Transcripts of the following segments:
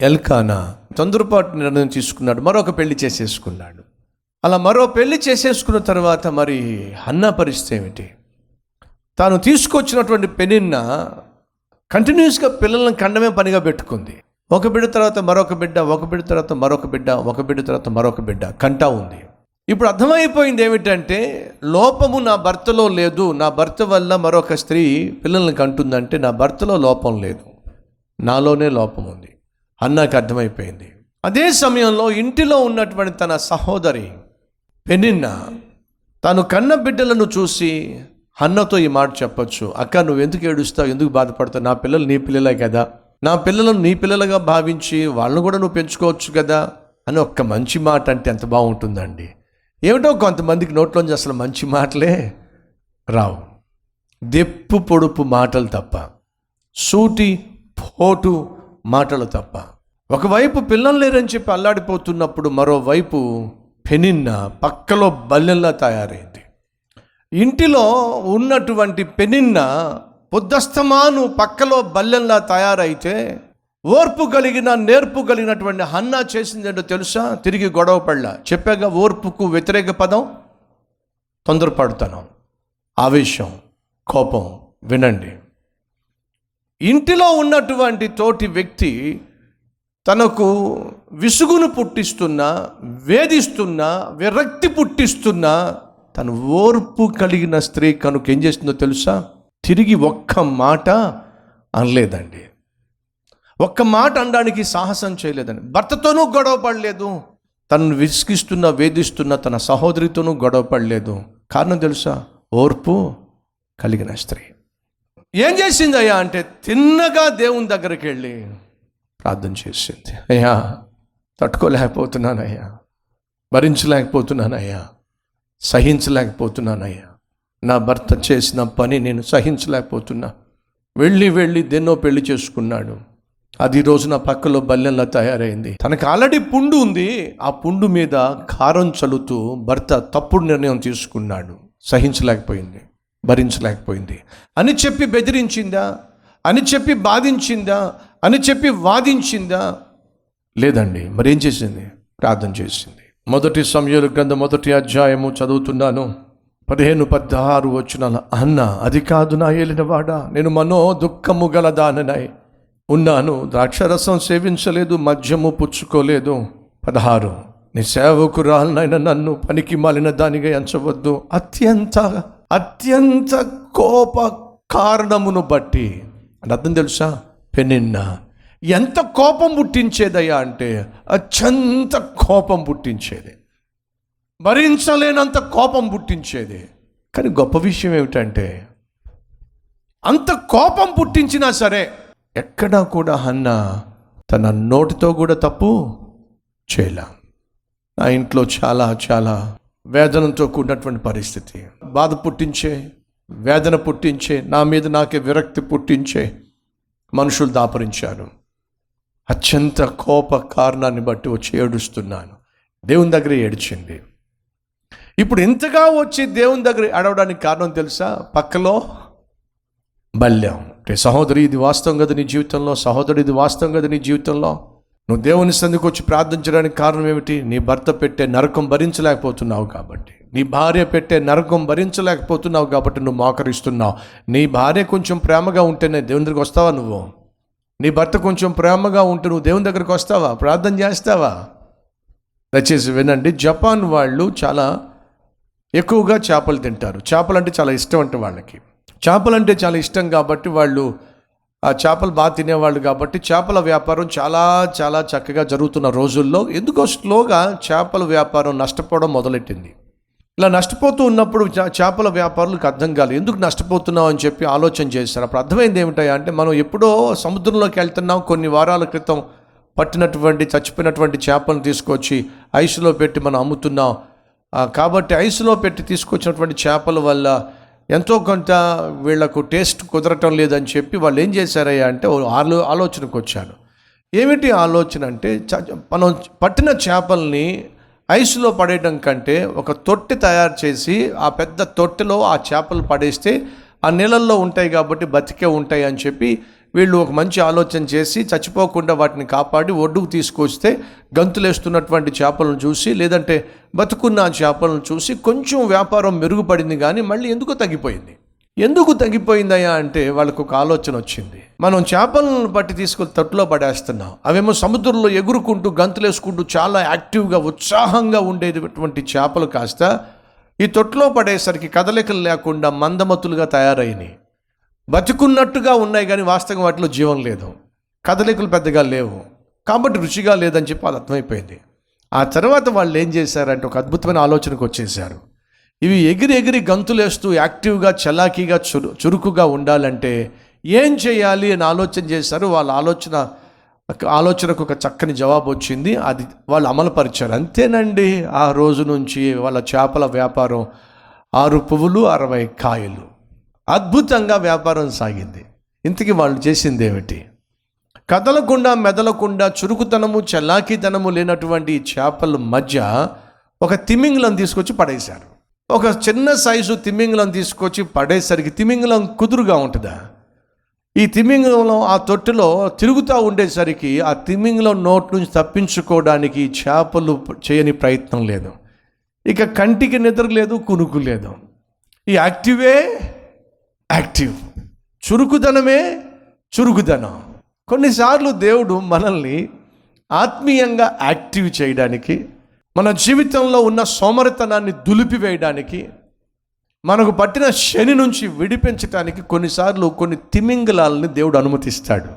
ఎల్కానా తొందరపాటు నిర్ణయం తీసుకున్నాడు మరొక పెళ్ళి చేసేసుకున్నాడు. అలా మరో పెళ్ళి చేసేసుకున్న తర్వాత మరి హన్నా పరిస్థితి ఏమిటి? తాను తీసుకొచ్చినటువంటి పెనిన్న కంటిన్యూస్గా పిల్లలను కండమే పనిగా పెట్టుకుంది. ఒక బిడ్డ తర్వాత మరొక బిడ్డ ఒక బిడ్డ తర్వాత మరొక బిడ్డ ఒక బిడ్డ తర్వాత మరొక బిడ్డ కంటా ఉంది. ఇప్పుడు అర్థమైపోయింది ఏమిటంటే లోపము నా భర్తలో లేదు నా భర్త వల్ల మరొక స్త్రీ పిల్లల్ని కంటుందంటే నా భర్తలో లోపం లేదు. నాలోనే లోపం ఉంది. అన్నాకి అర్థమైపోయింది. అదే సమయంలో ఇంటిలో ఉన్నటువంటి తన సహోదరి పెనిన్న తాను కన్న బిడ్డలను చూసి అన్నతో ఈ మాట చెప్పొచ్చు. అక్క నువ్వు ఎందుకు ఏడుస్తావు? ఎందుకు బాధపడతావు? నా పిల్లలు నీ పిల్లలే కదా. నా పిల్లలను నీ పిల్లలుగా భావించి వాళ్ళను కూడా నువ్వు పెంచుకోవచ్చు కదా. అని ఒక్క మంచి మాట అంటే ఎంత బాగుంటుందండి. ఏమిటో కొంతమందికి నోట్లోంచి అసలు మంచి మాటలే రావు. దెప్పు పొడుపు మాటలు తప్ప సూటి పోటు మాటలు తప్ప. ఒకవైపు పిల్లలు లేరని చెప్పి అల్లాడిపోతున్నప్పుడు మరోవైపు పెనిన్న పక్కలో బల్లెల్లా తయారైంది. ఇంటిలో ఉన్నటువంటి పెనిన్న పొద్దస్తమాను పక్కలో బల్లెంలా తయారైతే ఓర్పు కలిగిన నేర్పు కలిగినటువంటి హన్నా చేసిందేంటో తెలుసా? తిరిగి గొడవ పడలా. చెప్పాగా ఓర్పుకు వ్యతిరేక పదం తొందరపడుతాను ఆవేశం కోపం వినండి. ఇంటిలో ఉన్నటువంటి తోటి వ్యక్తి తనకు విసుగును పుట్టిస్తున్న వేధిస్తున్న విరక్తి పుట్టిస్తున్న తను ఓర్పు కలిగిన స్త్రీ కనుక ఏం చేస్తుందో తెలుసా? తిరిగి ఒక్క మాట అనలేదండి. ఒక్క మాట అనడానికి సాహసం చేయలేదండి. భర్తతోనూ గొడవ పడలేదు. తనను విసిగిస్తున్న వేధిస్తున్న తన సహోదరితోనూ గొడవ పడలేదు. కారణం తెలుసా? ఓర్పు కలిగిన స్త్రీ. ఏం చేసింది అయ్యా అంటే తిన్నగా దేవుని దగ్గరికి వెళ్ళి ప్రార్థన చేసింది. అయ్యా తట్టుకోలేకపోతున్నానయ్యా. భరించలేకపోతున్నానయ్యా. సహించలేకపోతున్నానయ్యా. నా భర్త చేసిన పని నేను సహించలేకపోతున్నా. వెళ్ళి వెళ్ళి దేన్నో పెళ్ళి చేసుకున్నాడు. అది రోజు నా పక్కలో బల్లెంలా తయారైంది. తనకు ఆల్రెడీ పుండు ఉంది. ఆ పుండు మీద కారం చల్లుతూ భర్త తప్పుడు నిర్ణయం తీసుకున్నాడు. సహించలేకపోయింది. భరించలేకపోయింది. అని చెప్పి బెదిరించిందా? అని చెప్పి బాధించిందా? అని చెప్పి వాదించిందా? లేదండి. మరేం చేసింది? ప్రార్థన చేసింది. మొదటి సమయాల గ్రంథం మొదటి అధ్యాయము చదువుతున్నాను. పదిహేను పదహారు వచ్చిన అన్న అది కాదు నా ఏలినవాడా? నేను మనో దుఃఖము గలదాననై ఉన్నాను. ద్రాక్షరసం సేవించలేదు మద్యము పుచ్చుకోలేదు. పదహారు నీ సేవకురాలనైనా నన్ను పనికి మాలిన దానిగా ఎంచవద్దు. అత్యంత అత్యంత కోప కారణమును బట్టి. అని అర్థం తెలుసా? పెనిన్న ఎంత కోపం పుట్టించేదయ్యా అంటే అత్యంత కోపం పుట్టించేది. భరించలేనంత కోపం పుట్టించేది. కానీ గొప్ప విషయం ఏమిటంటే అంత కోపం పుట్టించినా సరే ఎక్కడా కూడా అన్న తన నోటితో కూడా తప్పు చేయలే. నా ఇంట్లో చాలా చాలా వేదనతో కూడినటువంటి పరిస్థితి. బాధ పుట్టించే వేదన పుట్టించే నా మీద నాకే విరక్తి పుట్టించే మనుషులు దాపరించాను అత్యంత కోప కారణాన్ని బట్టి వచ్చి ఏడుస్తున్నాను. దేవుని దగ్గర ఏడ్చింది. ఇప్పుడు ఇంతగా వచ్చి దేవుని దగ్గర అడవడానికి కారణం తెలుసా? పక్కలో బల్యం అంటే సహోదరి ఇది వాస్తవం కదా నీ జీవితంలో? సహోదరి ఇది వాస్తవం కదా నీ జీవితంలో? నువ్వు దేవుని సందుకు వచ్చి ప్రార్థించడానికి కారణం ఏమిటి? నీ భర్త పెట్టే నరకం భరించలేకపోతున్నావు కాబట్టి. నీ భార్య పెట్టే నరకం భరించలేకపోతున్నావు కాబట్టి నువ్వు మోకరిస్తున్నావు. నీ భార్య కొంచెం ప్రేమగా ఉంటేనే దేవుని దగ్గరికి వస్తావా నువ్వు? నీ భర్త కొంచెం ప్రేమగా ఉంటే నువ్వు దేవుని దగ్గరికి వస్తావా? ప్రార్థన చేస్తావా? దయచేసి వినండి. జపాన్ వాళ్ళు చాలా ఎక్కువగా చేపలు తింటారు. చేపలు అంటే చాలా ఇష్టం అంటే వాళ్ళకి. చేపలు అంటే చాలా ఇష్టం కాబట్టి వాళ్ళు ఆ చేపలు బాగా తినేవాళ్ళు కాబట్టి చేపల వ్యాపారం చాలా చాలా చక్కగా జరుగుతున్న రోజుల్లో ఎందుకో స్లోగా చేపల వ్యాపారం నష్టపోవడం మొదలెట్టింది. ఇలా నష్టపోతూ ఉన్నప్పుడు చేపల వ్యాపారులకు అర్థం కాలేదు. ఎందుకు నష్టపోతున్నాం అని చెప్పి ఆలోచన చేశారు. అప్పుడు అర్థమైంది ఏమిటయ్యా అంటే మనం ఎప్పుడో సముద్రంలోకి వెళ్తున్నాం కొన్ని వారాల క్రితం పట్టినటువంటి చచ్చిపోయినటువంటి చేపలను తీసుకొచ్చి ఐసులో పెట్టి మనం అమ్ముతున్నాం. కాబట్టి ఐసులో పెట్టి తీసుకొచ్చినటువంటి చేపల వల్ల ఎంతో కొంత వీళ్ళకు టేస్ట్ కుదరటం లేదని చెప్పి వాళ్ళు ఏం చేశారయ్యా అంటే ఆలో ఆలోచనకు వచ్చారు. ఏమిటి ఆలోచన అంటే చ- మనం పట్టిన చేపల్ని ఐస్లో పడేయడం కంటే ఒక తొట్టి తయారు చేసి ఆ పెద్ద తొట్టెలో ఆ చేపలు పడేస్తే ఆ నీళ్ళల్లో ఉంటాయి కాబట్టి బతికే ఉంటాయి అని చెప్పి వీళ్ళు ఒక మంచి ఆలోచన చేసి చచ్చిపోకుండా వాటిని కాపాడి ఒడ్డుకు తీసుకొస్తే గంతులేస్తున్నటువంటి చేపలను చూసి లేదంటే బతుకున్న చేపలను చూసి కొంచెం వ్యాపారం మెరుగుపడింది కానీ మళ్ళీ ఎందుకో తగ్గిపోయింది? ఎందుకు తగ్గిపోయిందయ్యా అంటే వాళ్ళకు ఒక ఆలోచన వచ్చింది. మనం చేపలను పట్టి తీసుకొని తట్టులో పడేస్తున్నాం. అవేమో సముద్రంలో ఎగురుకుంటూ గంతులేసుకుంటూ చాలా యాక్టివ్గా ఉత్సాహంగా ఉండేటువంటి చేపలు కాస్త ఈ తొట్లో పడేసరికి కదలికలు లేకుండా మందమతులుగా తయారైనాయి. బతుకున్నట్టుగా ఉన్నాయి కానీ వాస్తవం వాటిలో జీవం లేదు. కదలికలు పెద్దగా లేవు. కాబట్టి రుచిగా లేదని చెప్పి అది అర్థమైపోయింది. ఆ తర్వాత వాళ్ళు ఏం చేశారంటే ఒక అద్భుతమైన ఆలోచనకు వచ్చేసారు ఇవి ఎగిరి ఎగిరి గంతులేస్తూ యాక్టివ్గా చలాకీగా చురు చురుకుగా ఉండాలంటే ఏం చేయాలి అని ఆలోచన చేశారు. వాళ్ళ ఆలోచన ఆలోచనకు ఒక చక్కని జవాబు వచ్చింది. అది వాళ్ళు అమలుపరిచారు. అంతేనండి ఆ రోజు నుంచి వాళ్ళ చేపల వ్యాపారం ఆరు పువ్వులు అరవై కాయలు. అద్భుతంగా వ్యాపారం సాగింది. ఇంతకీ వాళ్ళు చేసింది ఏమిటి? కదలకుండా మెదలకుండా చురుకుతనము చలాకీతనము లేనటువంటి చేపల మధ్య ఒక తిమింగలం తీసుకొచ్చి పడేశారు. ఒక చిన్న సైజు తిమింగలం తీసుకొచ్చి పడేసరికి తిమింగలం కుదురుగా ఉంటుందా? ఈ తిమింగలం ఆ తొట్టులో తిరుగుతూ ఉండేసరికి ఆ తిమింగలం నోట్ నుంచి తప్పించుకోవడానికి చేపలు చేయని ప్రయత్నం లేదు. ఇక కంటికి నిద్ర లేదు కునుకు లేదు. ఈ యాక్టివే యాక్టివ్ చురుకుదనమే చురుకుదనం. కొన్నిసార్లు దేవుడు మనల్ని ఆత్మీయంగా యాక్టివ్ చేయడానికి మన జీవితంలో ఉన్న సోమరితనాన్ని దులిపివేయడానికి మనకు పట్టిన శని నుంచి విడిపించడానికి కొన్నిసార్లు కొన్ని తిమింగలాలని దేవుడు అనుమతిస్తాడు.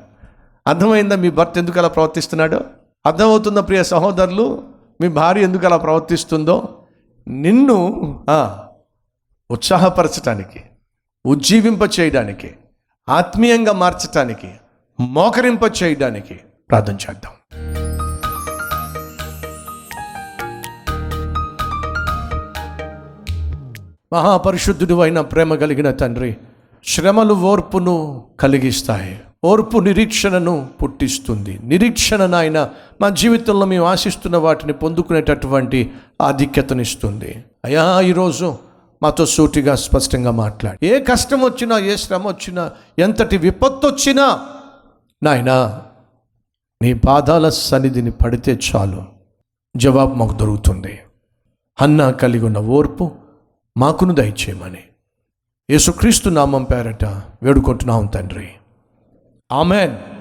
అర్థమైందా? మీ భర్త ఎందుకు అలా ప్రవర్తిస్తున్నాడో? అర్థమవుతుందా ప్రియ సహోదరులు? మీ భార్య ఎందుకు అలా ప్రవర్తిస్తుందో? నిన్ను ఉత్సాహపరచడానికి ఉత్సాహపరచటానికి. ఉజ్జీవింప చేయడానికి ఆత్మీయంగా మార్చటానికి మోకరింప చేయడానికి ప్రార్థన చేద్దాం. మహాపరిశుద్ధుడు అయిన ప్రేమ కలిగిన తండ్రి శ్రమలు ఓర్పును కలిగిస్తాయి. ఓర్పు నిరీక్షణను పుట్టిస్తుంది. నిరీక్షణ నాయన మా జీవితంలో మేము ఆశిస్తున్న వాటిని పొందుకునేటటువంటి ఆధిక్యతనిస్తుంది. అయ్యా ఈరోజు మాతో సూటిగా స్పష్టంగా మాట్లాడి. ఏ కష్టం వచ్చినా ఏ శ్రమ వచ్చినా ఎంతటి విపత్తు వచ్చినా నాయనా నీ పాదాల సన్నిధిని పడితే చాలు. జవాబు మాకు దొరుకుతుంది. అన్నా కలిగి ఉన్న ఓర్పు మాకును దయచేయమని. యేసుక్రీస్తు నామం పేరట వేడుకుంటున్నాం తండ్రి. ఆమెన్.